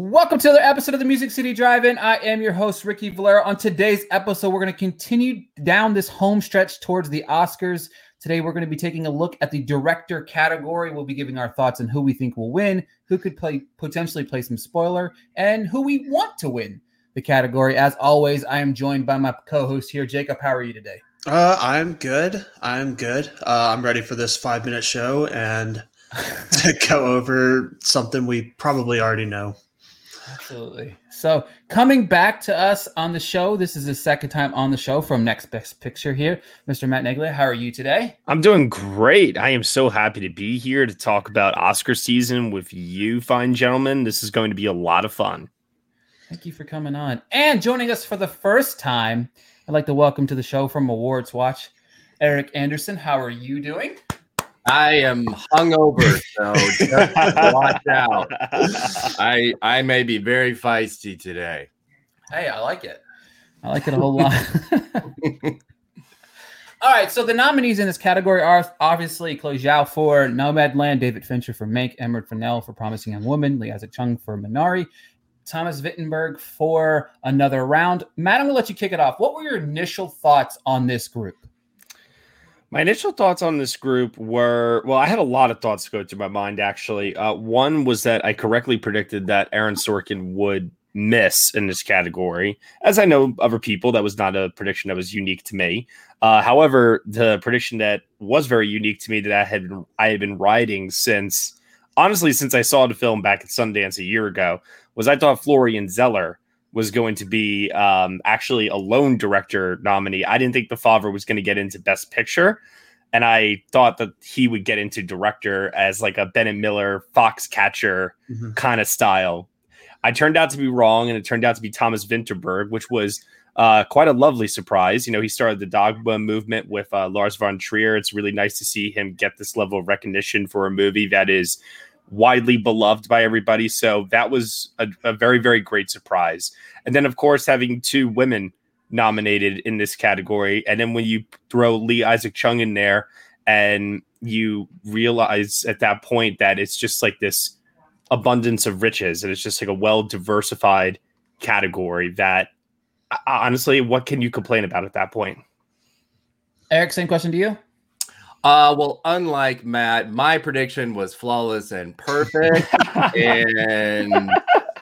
Welcome to another episode of the Music City Drive-In. I am your host Ricky Valera. On today's episode, we're going to continue down this home stretch towards the Oscars. Today, we're going to be taking a look at the director category. We'll be giving our thoughts on who we think will win, who could play potentially play some spoiler, and who we want to win the category. As always, I am joined by my co-host here, Jacob. How are you today? Uh, I'm good. I'm good. Uh, I'm ready for this five minute show and to go over something we probably already know. Absolutely. So, coming back to us on the show, this is the second time on the show from Next Best Picture here. Mr. Matt Neglia, how are you today? I'm doing great. I am so happy to be here to talk about Oscar season with you, fine gentlemen. This is going to be a lot of fun. Thank you for coming on. And joining us for the first time, I'd like to welcome to the show from Awards Watch, Eric Anderson. How are you doing? I am hungover, so just watch out. I I may be very feisty today. Hey, I like it. I like it a whole lot. All right, so the nominees in this category are obviously Chloe Zhao for Nomadland, David Fincher for Mank, Emerald Fennell for Promising Young Woman, Lee Isaac Chung for Minari, Thomas Vinterberg for Another Round. Matt, I'm going to let you kick it off. What were your initial thoughts on this group? My initial thoughts on this group were well, I had a lot of thoughts go through my mind actually. Uh, one was that I correctly predicted that Aaron Sorkin would miss in this category. As I know other people, that was not a prediction that was unique to me. Uh, however, the prediction that was very unique to me that I had been, I had been riding since honestly since I saw the film back at Sundance a year ago was I thought Florian Zeller was going to be um, actually a lone director nominee. I didn't think the Father was going to get into Best Picture, and I thought that he would get into director as like a Bennett Miller Foxcatcher mm-hmm. kind of style. I turned out to be wrong, and it turned out to be Thomas Vinterberg, which was uh, quite a lovely surprise. You know, he started the Dogma movement with uh, Lars von Trier. It's really nice to see him get this level of recognition for a movie that is widely beloved by everybody. So that was a, a, very, very great surprise. And then, of course, having two women nominated in this category. And then when you throw Lee Isaac Chung in there and you realize at that point that it's just like this abundance of riches and it's just like a well diversified category that uh, honestly, what can you complain about at that point? Eric, same question to you. Uh, well, unlike Matt, my prediction was flawless and perfect, and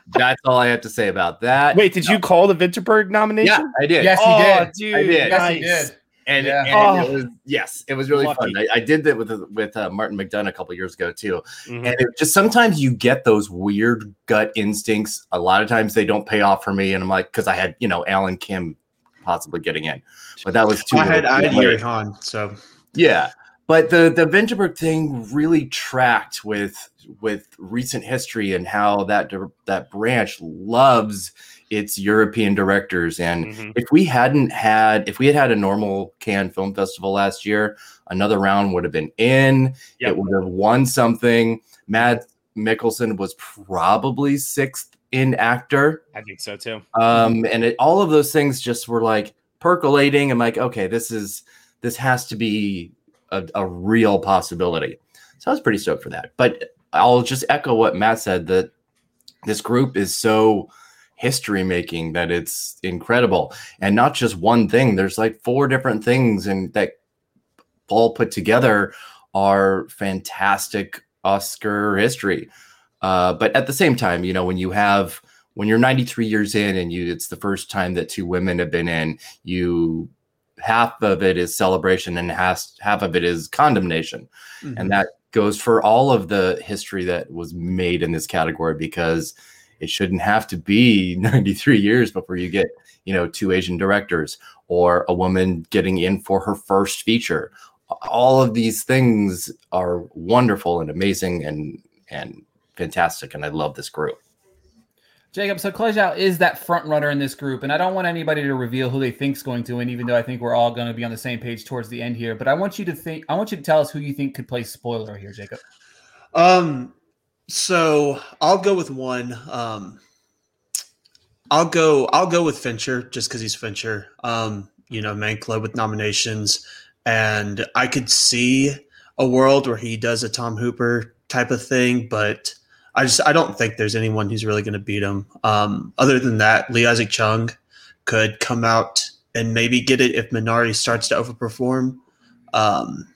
that's all I have to say about that. Wait, did no. you call the Vinterberg nomination? Yeah, I did. Yes, oh, did. Dude, I did. Yes, nice. he did. And, yeah. and oh. it was yes, it was really Lucky. fun. I, I, did that with with uh, Martin McDonagh a couple years ago too. Mm-hmm. And it just sometimes you get those weird gut instincts. A lot of times they don't pay off for me, and I'm like, because I had you know Alan Kim possibly getting in, but that was too. I had I had Yeri Han, so yeah. But the the Vinterberg thing really tracked with with recent history and how that that branch loves its European directors. And mm-hmm. if we hadn't had, if we had had a normal Cannes Film Festival last year, another round would have been in. Yep. It would have won something. Mads Mikkelsen was probably sixth in actor. I think so too. Um, and it, all of those things just were like percolating. I'm like, okay, this is this has to be a, a real possibility. So I was pretty stoked for that. But I'll just echo what Matt said that this group is so history making that it's incredible and not just one thing there's like four different things and that all put together are fantastic oscar history uh, but at the same time you know when you have when you're 93 years in and you it's the first time that two women have been in you half of it is celebration and half half of it is condemnation. Mm-hmm. and that goes for all of the history that was made in this category because it shouldn't have to be 93 years before you get you know two asian directors or a woman getting in for her first feature. All of these things are wonderful and amazing and and fantastic and i love this group Jacob, so Zhao is that front runner in this group, and I don't want anybody to reveal who they think's going to win, even though I think we're all going to be on the same page towards the end here. But I want you to think, I want you to tell us who you think could play spoiler here, Jacob. Um, so I'll go with one. Um, I'll go, I'll go with Fincher just because he's Fincher. Um, you know, Man Club with nominations, and I could see a world where he does a Tom Hooper type of thing, but I just I don't think there's anyone who's really going to beat him. Um, other than that, Lee Isaac Chung could come out and maybe get it if Minari starts to overperform. Um,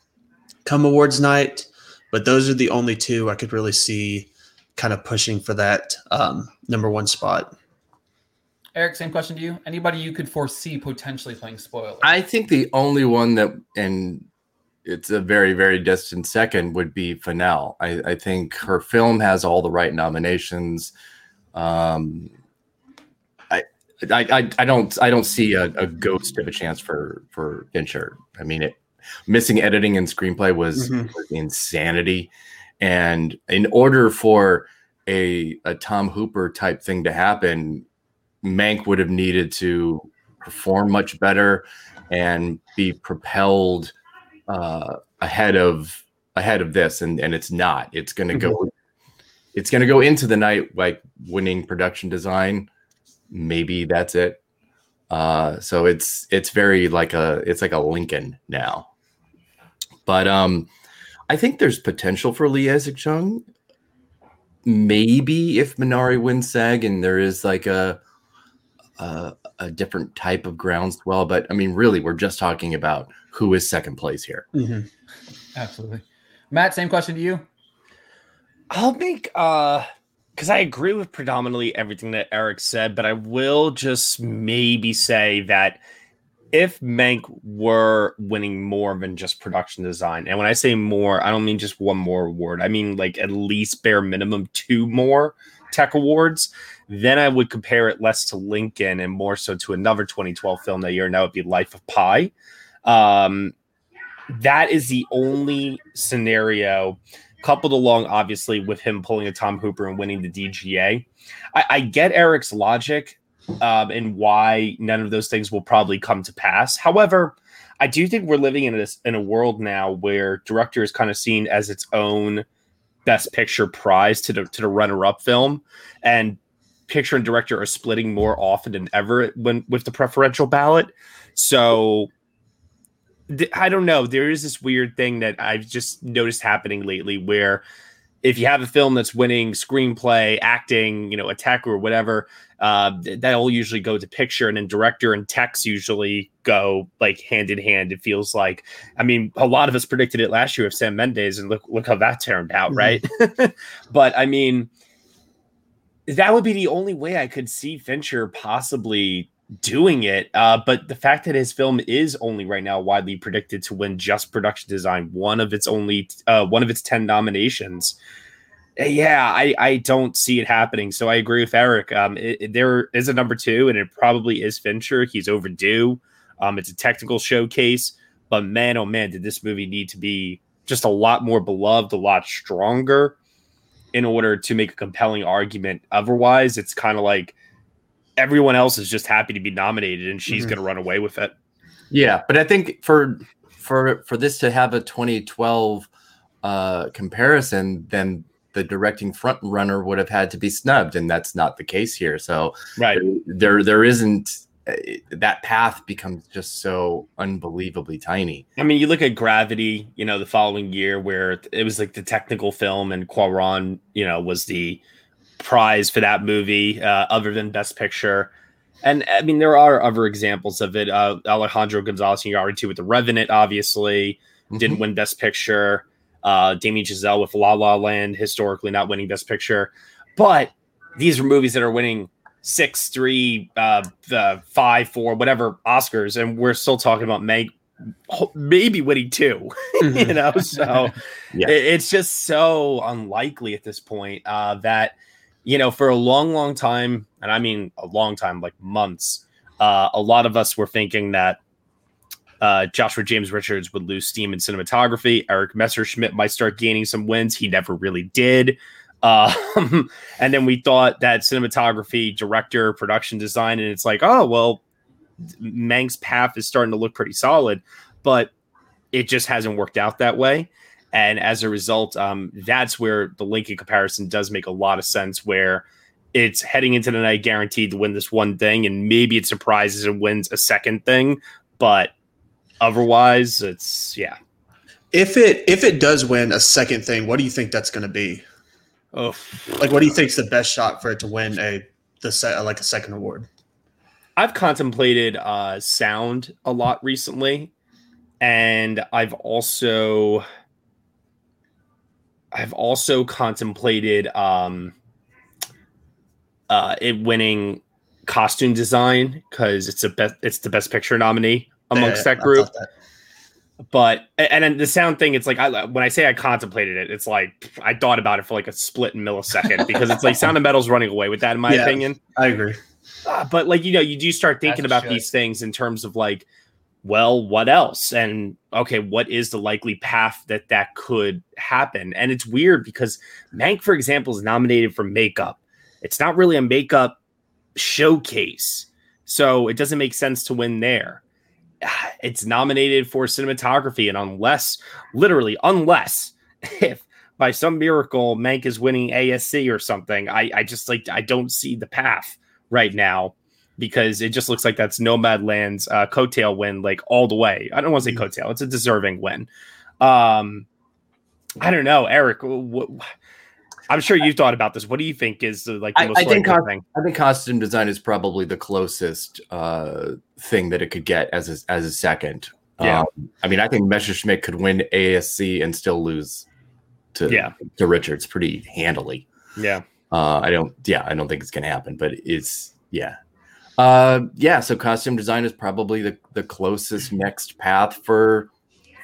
come awards night, but those are the only two I could really see kind of pushing for that um, number one spot. Eric, same question to you. Anybody you could foresee potentially playing spoiler? I think the only one that, and it's a very, very distant second, would be Fennell. I, I think her film has all the right nominations. Um, I, I, I don't, I don't see a, a ghost of a chance for for Fincher. I mean, it missing editing and screenplay was, Mhm. was insanity, and in order for a a Tom Hooper type thing to happen, Mank would have needed to perform much better and be propelled uh, ahead of ahead of this, and and it's not. It's going to go. It's going to go into the night like winning production design. Maybe that's it. Uh, so it's it's very like a it's like a Lincoln now. But um, I think there's potential for Lee Isaac Chung. Maybe if Minari wins SAG and there is like a a, a different type of groundswell, but I mean, really, we're just talking about who is second place here. Absolutely. Matt, same question to you. I'll make uh because I agree with predominantly everything that Eric said, but I will just maybe say that if Mank were winning more than just production design, and when I say more, I don't mean just one more award, I mean like at least bare minimum two more tech awards, then I would compare it less to Lincoln and more so to another 2012 film that year, and that would be Life of Pi. Um, that is the only scenario coupled along obviously with him pulling a Tom Hooper and winning the DGA. I, I get Eric's logic um, and why none of those things will probably come to pass. However, I do think we're living in this in a world now where director is kind of seen as its own best picture prize to the to the runner up film, and picture and director are splitting more often than ever when with the preferential ballot. So th- I don't know. There is this weird thing that I've just noticed happening lately where if you have a film that's winning screenplay, acting, you know, attack or whatever, uh, that'll usually go to picture, and then director and text usually go like hand in hand. It feels like. I mean, a lot of us predicted it last year with Sam Mendes, and look look how that turned out, right? but I mean, that would be the only way I could see Fincher possibly doing it. Uh, but the fact that his film is only right now widely predicted to win just production design, one of its only uh, one of its ten nominations. uh, Yeah, I, I don't see it happening. So I agree with Eric. Um, it, it- there is a number two, and it probably is Fincher. He's overdue. Um, it's a technical showcase, but man, oh man, did this movie need to be just a lot more beloved, a lot stronger in order to make a compelling argument. Otherwise, it's kind of like everyone else is just happy to be nominated and she's Mhm. going to run away with it. Yeah, but I think for for for this to have a 2012 uh, comparison, then the directing front runner would have had to be snubbed, and that's not the case here. So Right. there there isn't uh, that path becomes just so unbelievably tiny. I mean, you look at Gravity, you know, the following year where it was like the technical film and Cuarón, you know, was the prize for that movie, uh, other than Best Picture. And I mean, there are other examples of it. Uh, Alejandro Gonzalez Iñárritu with The Revenant, obviously, didn't win Best Picture. Uh, Damien Chazelle with La La Land, historically not winning Best Picture. But these are movies that are winning six, three, uh, uh, five, four, whatever Oscars, and we're still talking about Mank maybe winning two. you know, so Yeah. it- it's just so unlikely at this point uh, that you know for a long, long time, and I mean a long time, like months, uh, a lot of us were thinking that uh, Joshua James Richards would lose steam in cinematography. Erik Messerschmidt might start gaining some wins. He never really did. Um, and then we thought that cinematography, director, production design, and it's like, oh, well, Mank's path is starting to look pretty solid, but it just hasn't worked out that way. And as a result, um, that's where the Lincoln comparison does make a lot of sense, where it's heading into the night guaranteed to win this one thing, and maybe it surprises and wins a second thing, but otherwise, it's yeah. If it if it does win a second thing, what do you think that's going to be? Oh, Like, what do you think's the best shot for it to win a the set like a second award? I've contemplated uh, sound a lot recently, and I've also I've also contemplated um, uh, it winning costume design because it's a best it's the best picture nominee amongst Yeah, that group. that. But and then the sound thing, it's like I when I say I contemplated it, it's like I thought about it for like a split millisecond because it's like Sound of Metal's running away with that in my Yeah. opinion. I agree. Uh, but like you know, you do start thinking it about these things in terms of like, well, what else? And okay, what is the likely path that that could happen? And it's weird because Mank, for example, is nominated for makeup. It's not really a makeup showcase, so it doesn't make sense to win there. It's nominated for cinematography, and unless, literally, unless if by some miracle Mank is winning ASC or something, I, I just like I don't see the path right now because it just looks like that's Nomadland's uh, coattail win, like all the way. I don't want to say coattail; it's a deserving win. Um, I don't know, Eric. What, I'm sure you've thought about this. What do you think is the, like the most I think likely thing? I think costume design is probably the closest uh, thing that it could get as a, as a second. Yeah. Um, I mean, I think Messerschmidt could win ASC and still lose to Yeah. to Richards pretty handily. Yeah, Uh, I don't. Yeah, I don't think it's gonna happen, but it's yeah. Uh, yeah. So costume design is probably the the closest next path for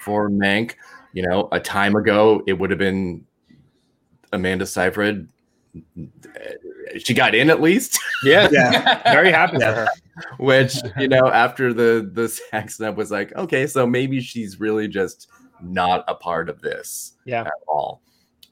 for Mank. You know, a time ago it would have been Amanda Seyfried. She got in at least, yeah, Yeah. very happy Yeah. for her. which you know after the the SAG snub was like, okay, so maybe she's really just not a part of this Yeah, at all.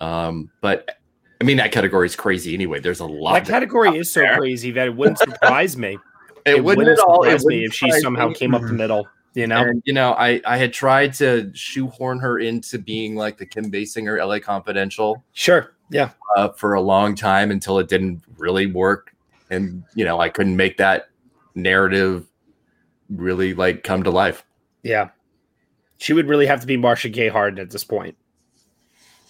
Um, but I mean that category is crazy anyway. There's a lot. that category is so there. crazy that it wouldn't surprise me. It, wouldn't at all. It surprise me wouldn't if she somehow me. came up the middle. You know, And you know, I I had tried to shoehorn her into being like the Kim Basinger LA Confidential sure, yeah, uh, for a long time until it didn't really work, and you know, I couldn't make that narrative really like come to life. yeah. She would really have to be Marcia Gay Harden at this point.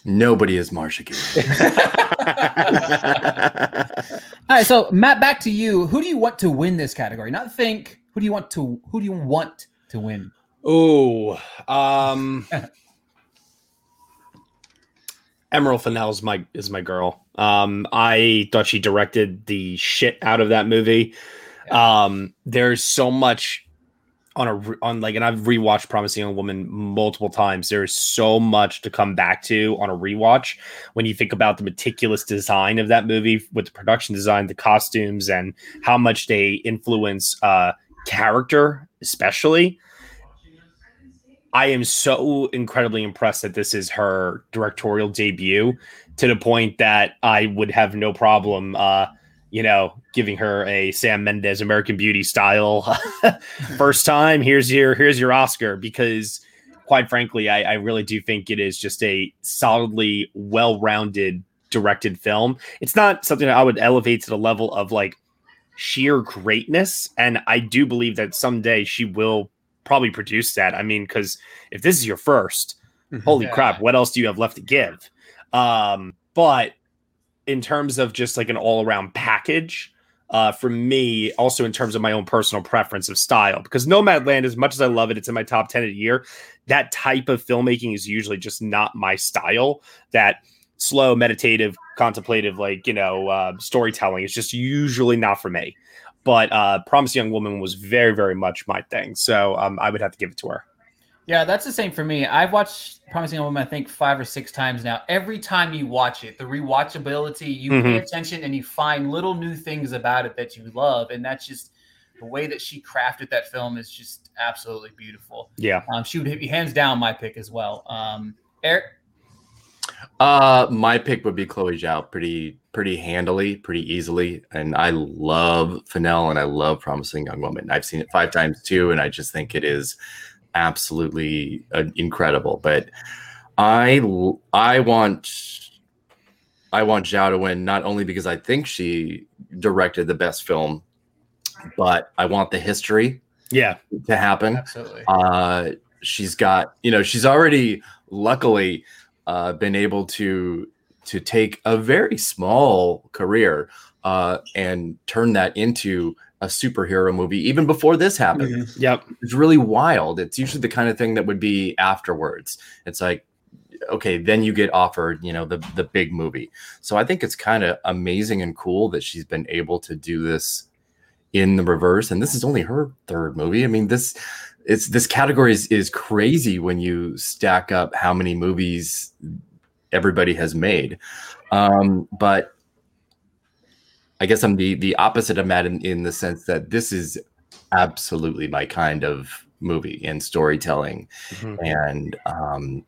Nobody is Marsha Gay. All right, so Matt, back to you. Who do you want to win this category? Not think. Who do you want to? Who do you want to win? Oh, um, Emerald Fennell is my is my girl. Um, I thought she directed the shit out of that movie. Um, there's so much on a on like, and I've rewatched Promising Young Woman multiple times. There's so much to come back to on a rewatch when you think about the meticulous design of that movie with the production design, the costumes, and how much they influence uh character, especially. I am so incredibly impressed that this is her directorial debut to the point that I would have no problem, uh, you know, giving her a Sam Mendes American Beauty style first time. Here's your here's your Oscar because, quite frankly, I, I really do think it is just a solidly well-rounded directed film. It's not something that I would elevate to the level of like sheer greatness, and I do believe that someday she will probably produce that. I mean, because if this is your first, holy Yeah. crap, what else do you have left to give? Um, but in terms of just like an all around package, uh, for me, also in terms of my own personal preference of style, because Nomadland, as much as I love it, it's in my top 10 of the year. That type of filmmaking is usually just not my style. That slow, meditative, contemplative, like, you know, uh, storytelling is just usually not for me. But uh, Young Woman was very, very much my thing. So um, I would have to give it to her. Yeah, that's the same for me. I've watched Promising Young Woman, I think, five or six times now. Every time you watch it, the rewatchability, you pay Mhm. attention and you find little new things about it that you love. And that's just the way that she crafted that film is just absolutely beautiful. Yeah. Um, she would be hands down my pick as well. Um, Eric, Uh, my pick would be Chloe Zhao, pretty pretty handily, pretty easily, and I love Fennell and I love Promising Young Woman. I've seen it five times too, and I just think it is absolutely uh, incredible. But I I want I want Zhao to win not only because I think she directed the best film, but I want the history Yeah. to happen. absolutely. Uh, she's got, you know, she's already luckily uh, been able to to take a very small career uh, and turn that into a superhero movie even before this happened. Mhm. Yep. It's really wild. It's usually the kind of thing that would be afterwards. It's like, okay, then you get offered, you know, the the big movie. So I think it's kind of amazing and cool that she's been able to do this in the reverse. And this is only her third movie. I mean, this it's this category is, is crazy when you stack up how many movies everybody has made. Um, but I guess I'm the the opposite of Matt in, in the sense that this is absolutely my kind of movie and storytelling. Mhm. And um,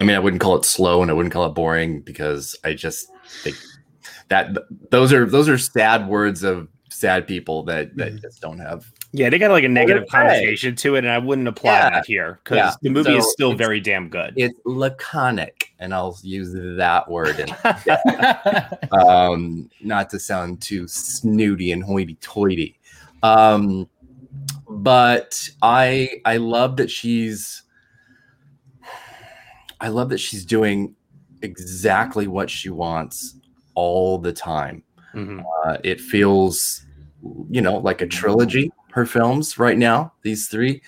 I mean, I wouldn't call it slow and I wouldn't call it boring because I just think that those are those are sad words of sad people that that Mhm. just don't have. Yeah, they got like a negative okay. connotation to it, and I wouldn't apply Yeah. that here because Yeah. the movie So is still very damn good. It's laconic, and I'll use that word, and um, not to sound too snooty and hoity-toity. Um, but I I love that she's I love that she's doing exactly what she wants all the time. Mhm. Uh, it feels, you know, like a trilogy. Her films right now, these three,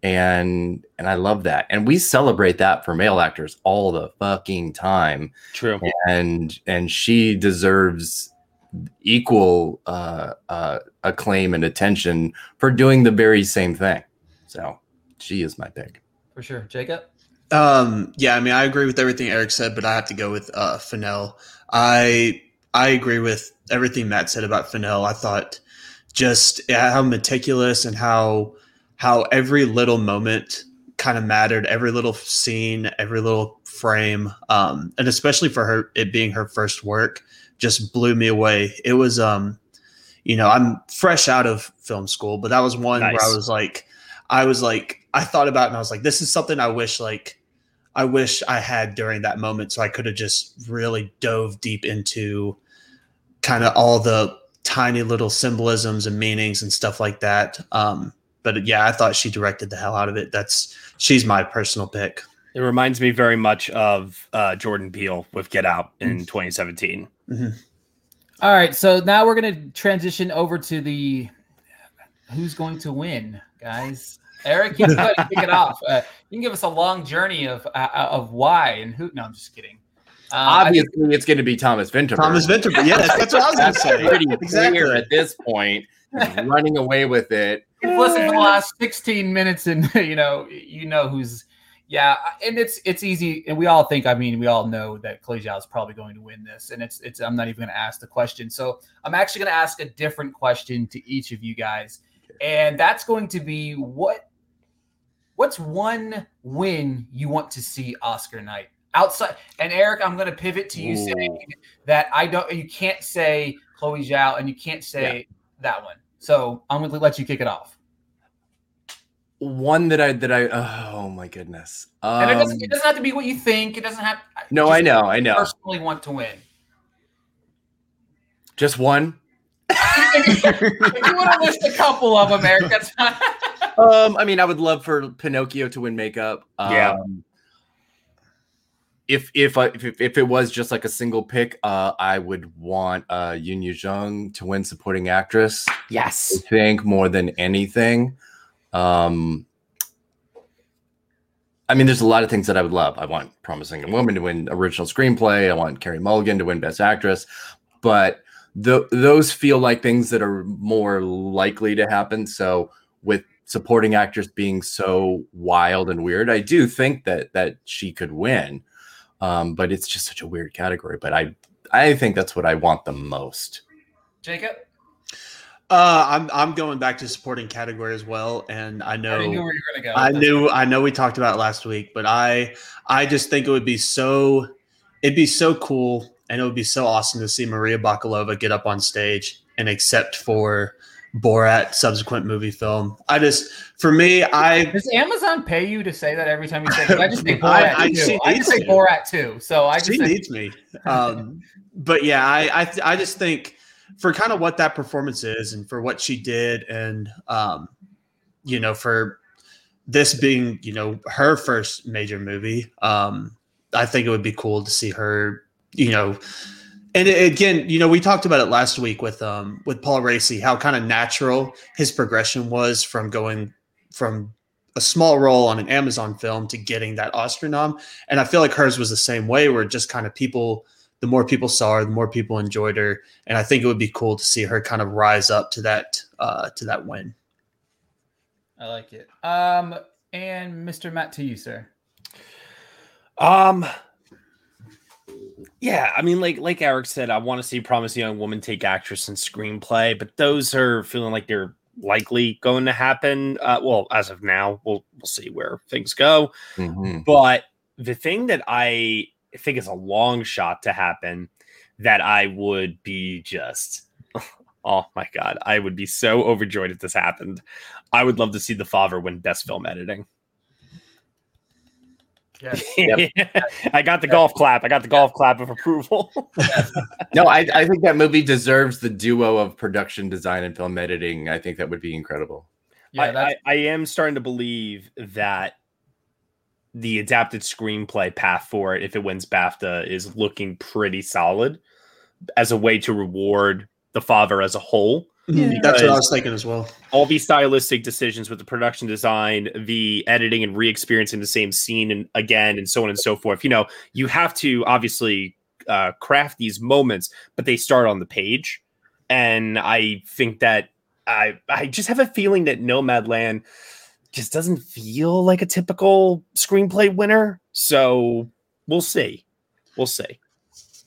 and and I love that. And we celebrate that for male actors all the fucking time. True. And and she deserves equal uh, uh, acclaim and attention for doing the very same thing. So she is my pick. For sure. Jacob? Um, yeah, I mean, I agree with everything Eric said, but I have to go with uh, Fennell. I I agree with everything Matt said about Fennell. I thought just how meticulous and how how every little moment kind of mattered, every little scene, every little frame, um, and especially for her, it being her first work, just blew me away. It was, um, you know, I'm fresh out of film school, but that was one where I was like, I was like, I thought about it and I was like, this is something I wish like I wish I had during that moment. So I could have just really dove deep into kind of all the tiny little symbolisms and meanings and stuff like that. Um, but yeah, I thought she directed the hell out of it. That's she's my personal pick. It reminds me very much of uh, Jordan Peele with Get Out in 2017. All right, so now we're going to transition over to the who's going to win, guys. Eric, you can go kick it off. Uh, you can give us a long journey of uh, of why and who. No, I'm just kidding. Um, I think- Obviously, it's going to be Thomas Vinterberg. Thomas Vinterberg. Yeah, that's, that's what I was going to say. pretty Exactly. clear at this point. Running away with it. If you listen for the last 16 minutes and you know you know who's yeah and it's it's easy and we all think i mean we all know that Chloe Zhao is probably going to win this and it's it's i'm not even going to ask the question so i'm actually going to ask a different question to each of you guys and that's going to be what what's one win you want to see oscar night outside and eric i'm going to pivot to you Ooh. saying that i don't you can't say chloe zhao and you can't say that one so i'm going to let you kick it off One that I that I oh my goodness. Um, And it doesn't, it doesn't have to be what you think. It doesn't have. no, I know, I know. I personally, want to win. Just one. if you want to list a couple of them, Eric, that's fine. Um, I mean, I would love for Pinocchio to win makeup. Um, Yeah. If if I if, if it was just like a single pick, uh, I would want uh Youn Yuh-jung to win supporting actress. Yes, I think more than anything. Um, I mean, there's a lot of things that I would love. I want Promising Young Woman to win original screenplay. I want Carey Mulligan to win Best Actress, but th- those feel like things that are more likely to happen. So with supporting actors being so wild and weird, I do think that that she could win. Um, but it's just such a weird category. But I I think that's what I want the most. Jacob, Uh, I'm I'm going back to supporting category as well, and I I knew know where you're going to go. I knew I know we talked about it last week, but I I just think it would be so it'd be so cool and it would be so awesome to see Maria Bakalova get up on stage and accept for Borat subsequent movie film. I just for me I Does Amazon pay you to say that every time you say? I just say I- Borat I- too. she I just say to. Borat too. So I just she needs me. Um, but yeah, I I, I just think for kind of what that performance is and for what she did, and um, you know, for this being you know her first major movie, um, I think it would be cool to see her, you know, and again, you know, we talked about it last week with um with Paul Raci, how kind of natural his progression was from going from a small role on an Amazon film to getting that Oscar nom. And I feel like hers was the same way, where just kind of people, the more people saw her, the more people enjoyed her. And I think it would be cool to see her kind of rise up to that uh to that win. I like it. Um, and Mr. Matt, to you, sir. Um. Yeah, I mean, like like Eric said, I want to see Promising Young Woman take actress and screenplay, but those are feeling like they're likely going to happen. Uh, well, as of now, we'll we'll see where things go. Mhm. But the thing that I think is a long shot to happen that I would be just oh my god, I would be so overjoyed if this happened. I would love to see the father win best film editing. Yes. I got the golf clap. I got the golf clap of approval. No, I, I think that movie deserves the duo of production design and film editing. I think that would be incredible. Yeah, I, I, I am starting to believe that the adapted screenplay path for it, if it wins BAFTA, is looking pretty solid as a way to reward the father as a whole. Mhm. That's what I was thinking as well. All these stylistic decisions with the production design, the editing, and re-experiencing the same scene and again, and so on and so forth. You know, you have to obviously uh, craft these moments, but they start on the page, and I think that I I just have a feeling that Nomadland just doesn't feel like a typical screenplay winner. So we'll see. We'll see.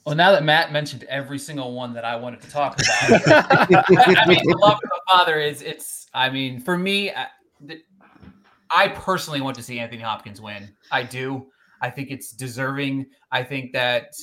Well, now that Matt mentioned every single one that I wanted to talk about, I mean, the love of the father is it's. I mean, for me, I, the, I personally want to see Anthony Hopkins win. I do. I think it's deserving. I think that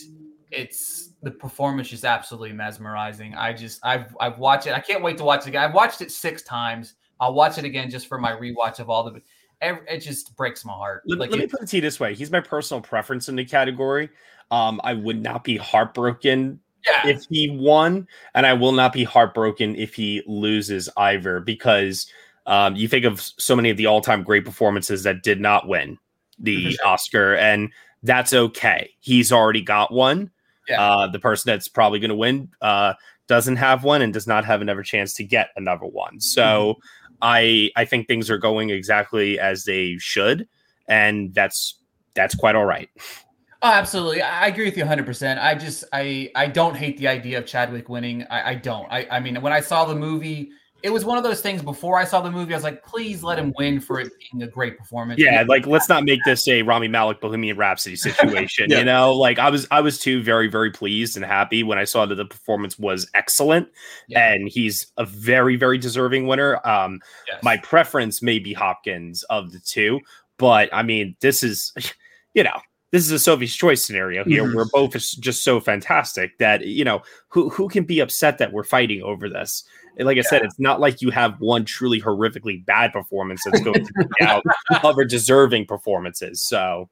it's the performance is absolutely mesmerizing. I just I've I've watched it. I can't wait to watch it again. I've watched it six times. I'll watch it again just for my rewatch of all the. It just breaks my heart. Let, Like let me put it to you this way: He's my personal preference in the category. Um, I would not be heartbroken yeah, if he won, and I will not be heartbroken if he loses either, because um, you think of so many of the all-time great performances that did not win the Oscar, and that's okay. He's already got one. Yeah. Uh, the person that's probably going to win uh, doesn't have one and does not have another chance to get another one. So I I think things are going exactly as they should, and that's that's quite all right. Oh, absolutely. I agree with you 100%. I just, I, I don't hate the idea of Chadwick winning. I, I don't. I, I mean, when I saw the movie, it was one of those things before I saw the movie. I was like, please let him win for it being a great performance. Yeah, like let's not make this a Rami Malek Bohemian Rhapsody situation. Yeah. You know, like I was I was too very very pleased and happy when I saw that the performance was excellent, Yeah. and he's a very very deserving winner. Um, Yes. my preference may be Hopkins of the two, but I mean this is, you know. This is a Sophie's choice scenario here. Mhm. We're both is just so fantastic that you know who who can be upset that we're fighting over this. And like I said, it's not like you have one truly horrifically bad performance that's going to beat out other deserving performances. So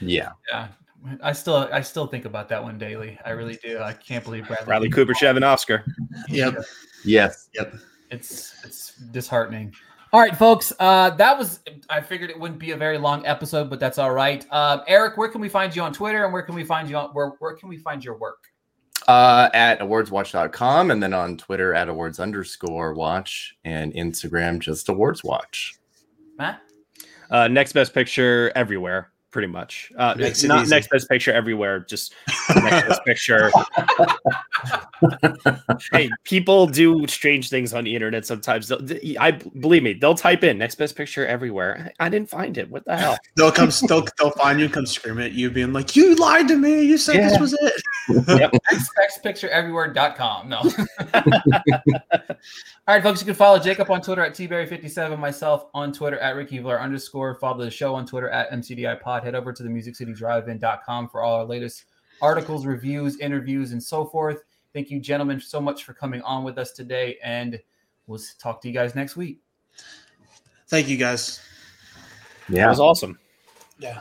Yeah. yeah. I still, I still think about that one daily. I really do. I can't believe Bradley. Bradley Cooper, an Oscar. Yep. Yes. Yep. It's it's disheartening. All right, folks. Uh, that was. I figured it wouldn't be a very long episode, but that's all right. Uh, Eric, where can we find you on Twitter, and where can we find you on where where can we find your work? Uh, at awardswatch.com and then on Twitter at awards underscore watch and Instagram just awards watch. Matt. Uh, next best picture everywhere, pretty much. Uh, Makes it's it not easy. next best picture everywhere, just next best picture. hey, people do strange things on the internet sometimes. They'll- I believe me, they'll type in next best picture everywhere. I didn't find it. What the hell? They'll come. They'll, they'll find you and come scream at you, being like, "You lied to me. You said Yeah. this was it." xpictureeverywhere.com. No. All right, folks, you can follow Jacob on Twitter at tberry57, myself on Twitter at Ricky Blair underscore. Follow the show on Twitter at MCDI Pod. Head over to the musiccitydrivein.com for all our latest articles, reviews, interviews, and so forth. Thank you, gentlemen, so much for coming on with us today, and we'll talk to you guys next week. Thank you, guys. Yeah, it was awesome. Yeah.